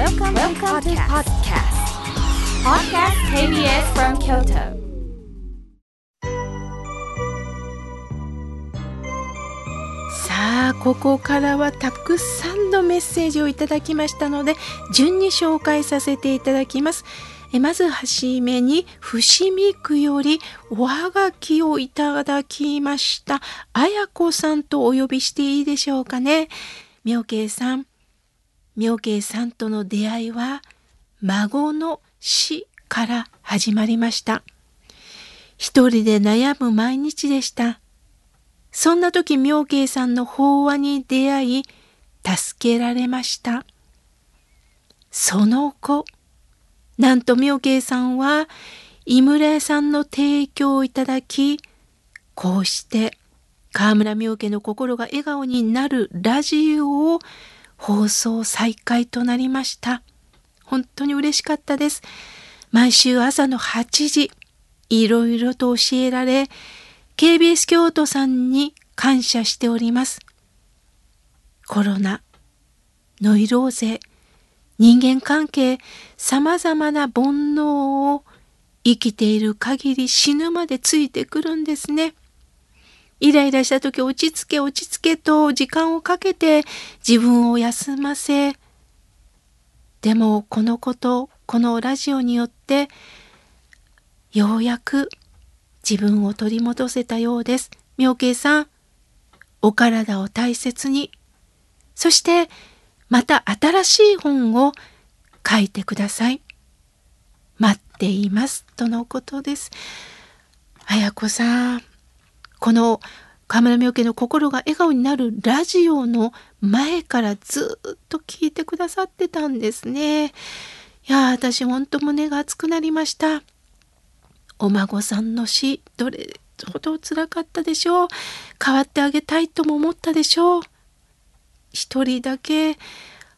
Welcome, Welcome to podcast. Podcast KBS from Kyoto. さあここからはたくさんのメッセージをいただきましたので順に紹介させていただきます。えまずはじめに伏見区よりおはがきをいただきましたあやこさんとお呼びしていいでしょうかね妙慶さん妙慶さんとの出会いは孫の死から始まりました。一人で悩む毎日でした。そんな時妙慶さんの法話に出会い助けられました。その後なんと妙慶さんは井村屋さんの提供をいただきこうして河村妙家の心が笑顔になるラジオを放送再開となりました。本当に嬉しかったです。毎週朝の8時いろいろと教えられ KBS 京都さんに感謝しております。コロナノイローゼ人間関係、様々な煩悩を生きている限り死ぬまでついてくるんですね。イライラした時落ち着け落ち着けと時間をかけて自分を休ませ、でもこのこと、このラジオによってようやく自分を取り戻せたようです。妙慶さん、お体を大切に、そしてまた新しい本を書いてください。待っています。とのことです。綾子さん、この河村明家の心が笑顔になるラジオの前からずっと聞いてくださってたんですね。いや私ほんと胸が熱くなりました。お孫さんの死、どれほど辛かったでしょう。変わってあげたいとも思ったでしょう。一人だけ、あ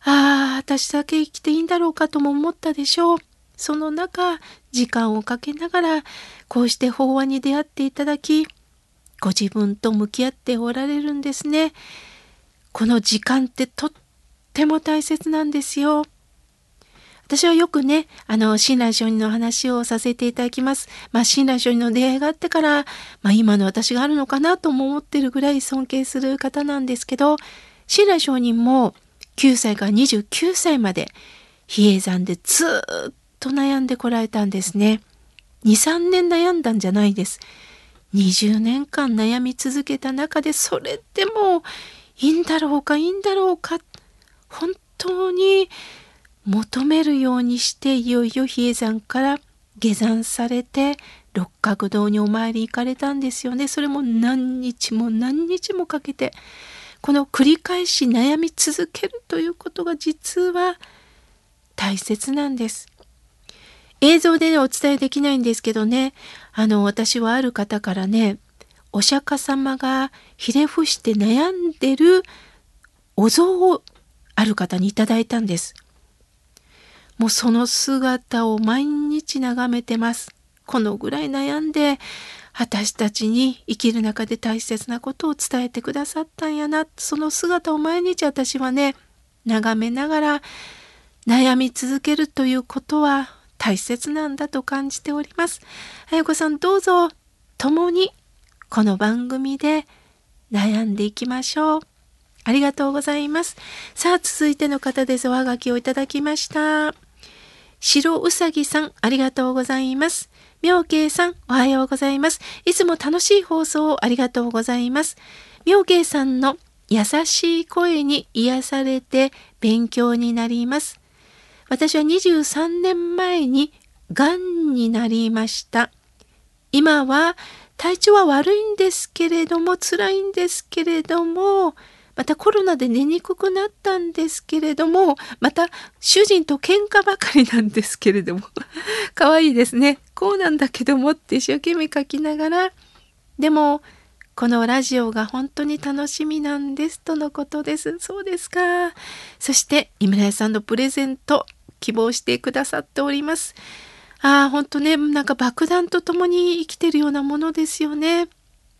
あ、私だけ生きていいんだろうかとも思ったでしょう。その中、時間をかけながら、こうして法話に出会っていただき、ご自分と向き合っておられるんですね。この時間ってとっても大切なんですよ。私はよくね、あの、親鸞聖人の話をさせていただきます。まあ、親鸞聖人の出会いがあってから、まあ、今の私があるのかなとも思ってるぐらい尊敬する方なんですけど、親鸞上人も9歳から29歳まで比叡山でずっと悩んでこられたんですね。2、3年悩んだんじゃないです。20年間悩み続けた中でそれでもいいんだろうかいいんだろうか本当に求めるようにしていよいよ比叡山から下山されて六角堂にお参り行かれたんですよね。それも何日も何日もかけてこの繰り返し悩み続けるということが実は大切なんです。映像でお伝えできないんですけどねあの私はある方からねお釈迦様がひれ伏して悩んでるお像をある方にいただいたんです。もうその姿を毎日眺めてます。このぐらい悩んで私たちに生きる中で大切なことを伝えてくださったんやなその姿を毎日私はね眺めながら悩み続けるということは大切なんだと感じております。あやこさんどうぞ共にこの番組で悩んでいきましょう。ありがとうございます。さあ続いての方です。おはがきをいただきました。白うさぎさんありがとうございます。妙慶さん、おはようございます。いつも楽しい放送をありがとうございます。妙慶さんの優しい声に癒されて勉強になります。私は23年前に癌になりました。今は体調は悪いんですけれども、辛いんですけれども、またコロナで寝にくくなったんですけれども、また主人と喧嘩ばかりなんですけれども、可愛いですね。こうなんだけどもって一生懸命書きながら、でも、このラジオが本当に楽しみなんですとのことです。そうですか。そして、井村屋さんのプレゼント、希望してくださっております。ああ、本当ね、なんか爆弾と共に生きてるようなものですよね。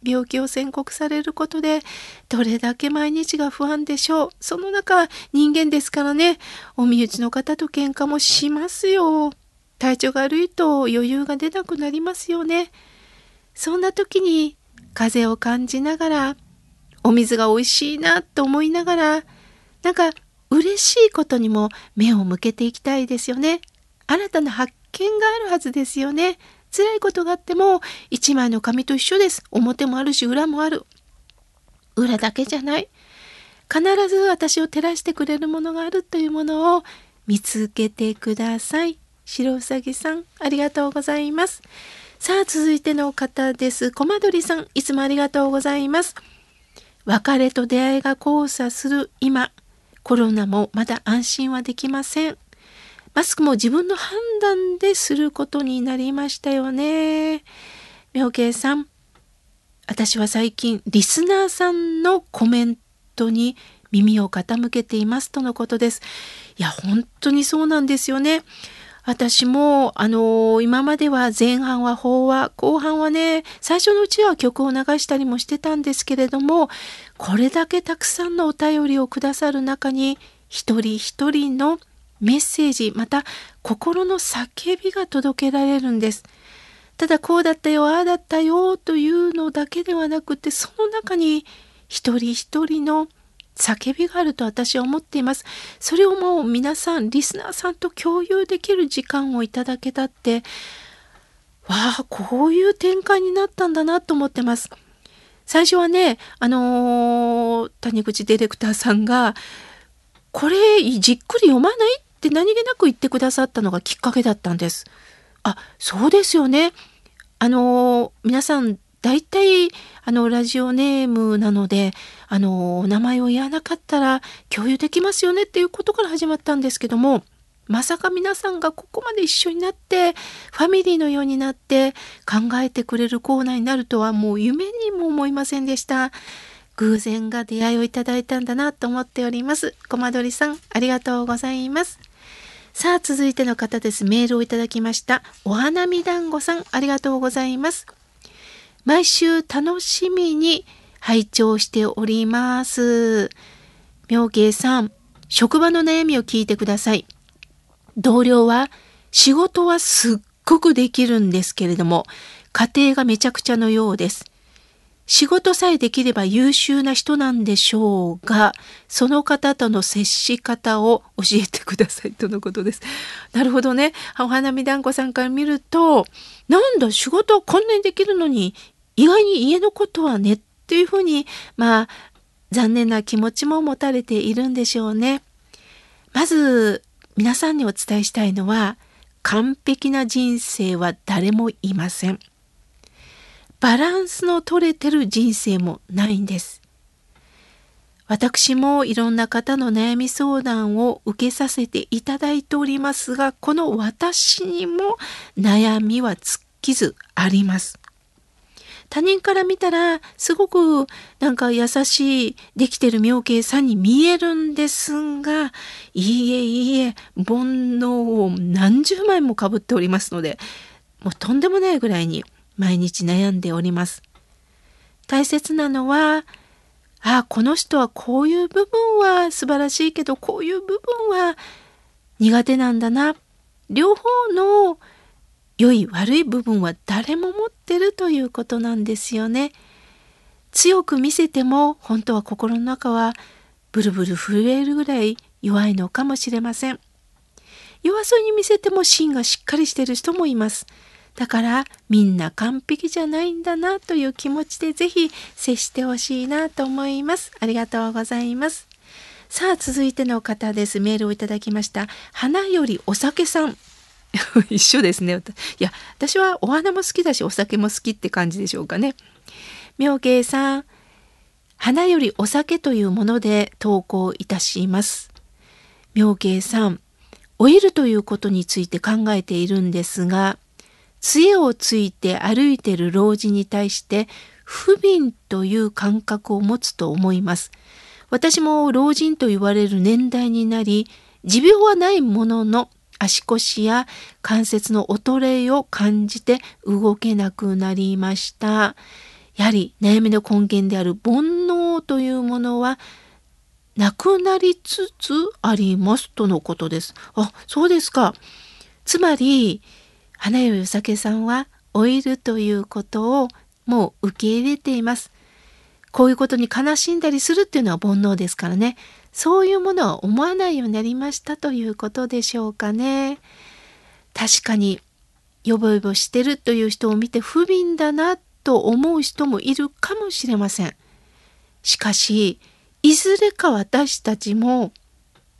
病気を宣告されることでどれだけ毎日が不安でしょうその中人間ですからねお身内の方と喧嘩もしますよ体調が悪いと余裕が出なくなりますよねそんな時に風を感じながらお水が美味しいなと思いながらなんか嬉しいことにも目を向けていきたいですよね新たな発見があるはずですよね辛いことがあっても一枚の紙と一緒です。表もあるし裏もある。裏だけじゃない。必ず私を照らしてくれるものがあるというものを見つけてください。白うさぎさん、ありがとうございます。さあ、続いての方です。コマドリさん、いつもありがとうございます。別れと出会いが交差する今、コロナもまだ安心はできません。マスクも自分の判断ですることになりましたよね。妙慶さん、私は最近リスナーさんのコメントに耳を傾けていますとのことです。いや、本当にそうなんですよね。私も、あの今までは前半は法話、後半はね、最初のうちは曲を流したりもしてたんですけれども、これだけたくさんのお便りをくださる中に、一人一人のメッセージまた心の叫びが届けられるんです。ただこうだったよああだったよというのだけではなくてその中に一人一人の叫びがあると私は思っています。それをもう皆さんリスナーさんと共有できる時間をいただけたってわあこういう展開になったんだなと思ってます。最初はねあのー、谷口ディレクターさんがこれじっくり読まないって何気なく言ってくださったのがきっかけだったんです。あ、そうですよね。あの、皆さん、大体、あの、ラジオネームなので、あの、お名前を言わなかったら共有できますよねっていうことから始まったんですけども、まさか皆さんがここまで一緒になって、ファミリーのようになって考えてくれるコーナーになるとはもう夢にも思いませんでした。偶然が出会いをいただいたんだなと思っております。コマドリさん、ありがとうございます。さあ、続いての方です。メールをいただきました。お花見団子さん、ありがとうございます。毎週楽しみに拝聴しております。妙慶さん、職場の悩みを聞いてください。同僚は仕事はすっごくできるんですけれども、家庭がめちゃくちゃのようです。仕事さえできれば優秀な人なんでしょうが、その方との接し方を教えてくださいとのことです。なるほどね。お花見団子さんから見ると、なんだ、仕事こんなにできるのに、意外に家のことはねっていうふうに、まあ、残念な気持ちも持たれているんでしょうね。まず、皆さんにお伝えしたいのは、完璧な人生は誰もいません。バランスの取れてる人生もないんです。私もいろんな方の悩み相談を受けさせていただいておりますが、この私にも悩みは尽きずあります。他人から見たらすごくなんか優しいできてる妙慶さんに見えるんですがいいえいいえ煩悩を何十枚もかぶっておりますのでもうとんでもないぐらいに毎日悩んでおります。大切なのは、ああ、この人はこういう部分は素晴らしいけど、こういう部分は苦手なんだな。両方の良い悪い部分は誰も持ってるということなんですよね。強く見せても本当は心の中はブルブル震えるぐらい弱いのかもしれません。弱そうに見せても芯がしっかりしてる人もいます。だからみんな完璧じゃないんだなという気持ちでぜひ接してほしいなと思います。ありがとうございます。さあ続いての方です。メールをいただきました。花よりお酒さん。一緒ですね。いや、私はお花も好きだしお酒も好きって感じでしょうかね。妙慶さん、花よりお酒というもので投稿いたします。妙慶さん、老いるということについて考えているんですが、杖をついて歩いている老人に対して不憫という感覚を持つと思います。私も老人と言われる年代になり、持病はないものの足腰や関節の衰えを感じて動けなくなりました。やはり悩みの根源である煩悩というものはなくなりつつありますとのことです。あ、そうですか。つまり、花よよさけさんは老いるということをもう受け入れています。こういうことに悲しんだりするっていうのは煩悩ですからね。そういうものは思わないようになりましたということでしょうかね。確かに、よぼよぼしてるという人を見て不憫だなと思う人もいるかもしれません。しかし、いずれか私たちも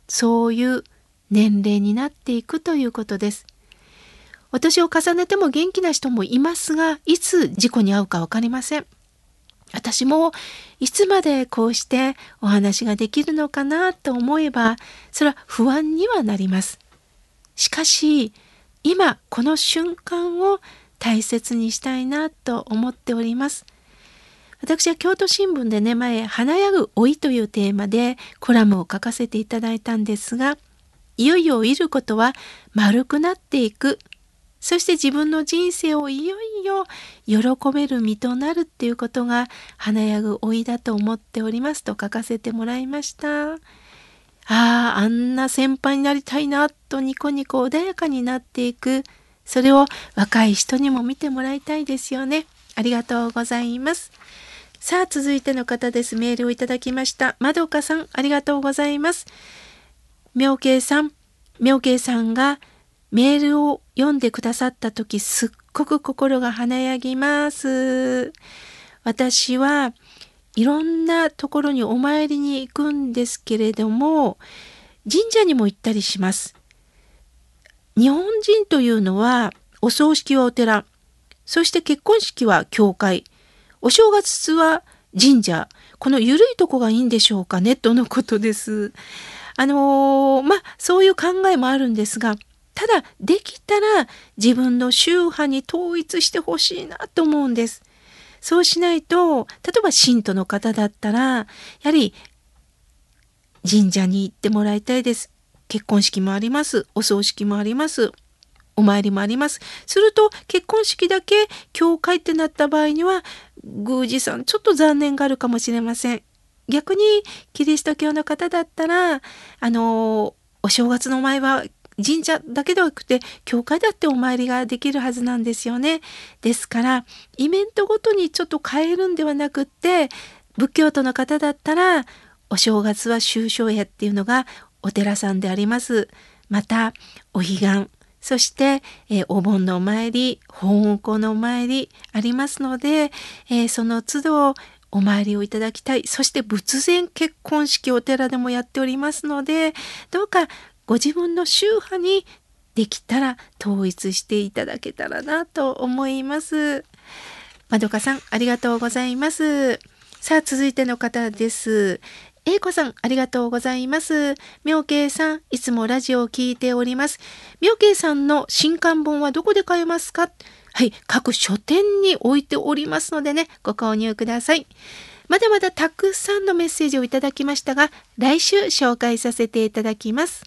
そういう年齢になっていくということです。お年を重ねても元気な人もいますが、いつ事故に遭うか分かりません。私もいつまでこうしてお話ができるのかなと思えば、それは不安にはなります。しかし、今この瞬間を大切にしたいなと思っております。私は京都新聞でね、前、華やぐ老いというテーマでコラムを書かせていただいたんですが、いよいよ老いることは丸くなっていく。そして自分の人生をいよいよ喜べる身となるっていうことが華やぐ老いだと思っておりますと書かせてもらいました。ああ、あんな先輩になりたいなとニコニコ穏やかになっていく。それを若い人にも見てもらいたいですよね。ありがとうございます。さあ、続いての方です。メールをいただきました。まどかさん、ありがとうございます。妙慶さん、妙慶さんがメールを読んでくださった時、すっごく心が華やぎます。私はいろんなところにお参りに行くんですけれども、神社にも行ったりします。日本人というのは、お葬式はお寺、そして結婚式は教会、お正月は神社、この緩いとこがいいんでしょうかね、とのことです。あのー、まあ、そういう考えもあるんですが、ただ、できたら自分の宗派に統一してほしいなと思うんです。そうしないと、例えば信徒の方だったら、やはり神社に行ってもらいたいです。結婚式もあります。お葬式もあります。お参りもあります。すると結婚式だけ教会ってなった場合には宮司さんちょっと残念があるかもしれません。逆にキリスト教の方だったらあのお正月の前は神社だけではなくて教会だってお参りができるはずなんですよね。ですからイベントごとにちょっと変えるんではなくって仏教徒の方だったらお正月は終正夜っていうのがお寺さんであります。またお彼岸そして、えー、お盆のお参り、本校のお参りありますので、えー、その都度お参りをいただきたい。そして仏前結婚式お寺でもやっておりますので、どうかご自分の宗派にできたら統一していただけたらなと思います。まどかさん、ありがとうございます。さあ、続いての方です。英子さん、ありがとうございます。妙慶さん、いつもラジオを聞いております。妙慶さんの新刊本はどこで買えますか？はい、各書店に置いておりますのでね、ご購入ください。まだまだたくさんのメッセージをいただきましたが、来週紹介させていただきます。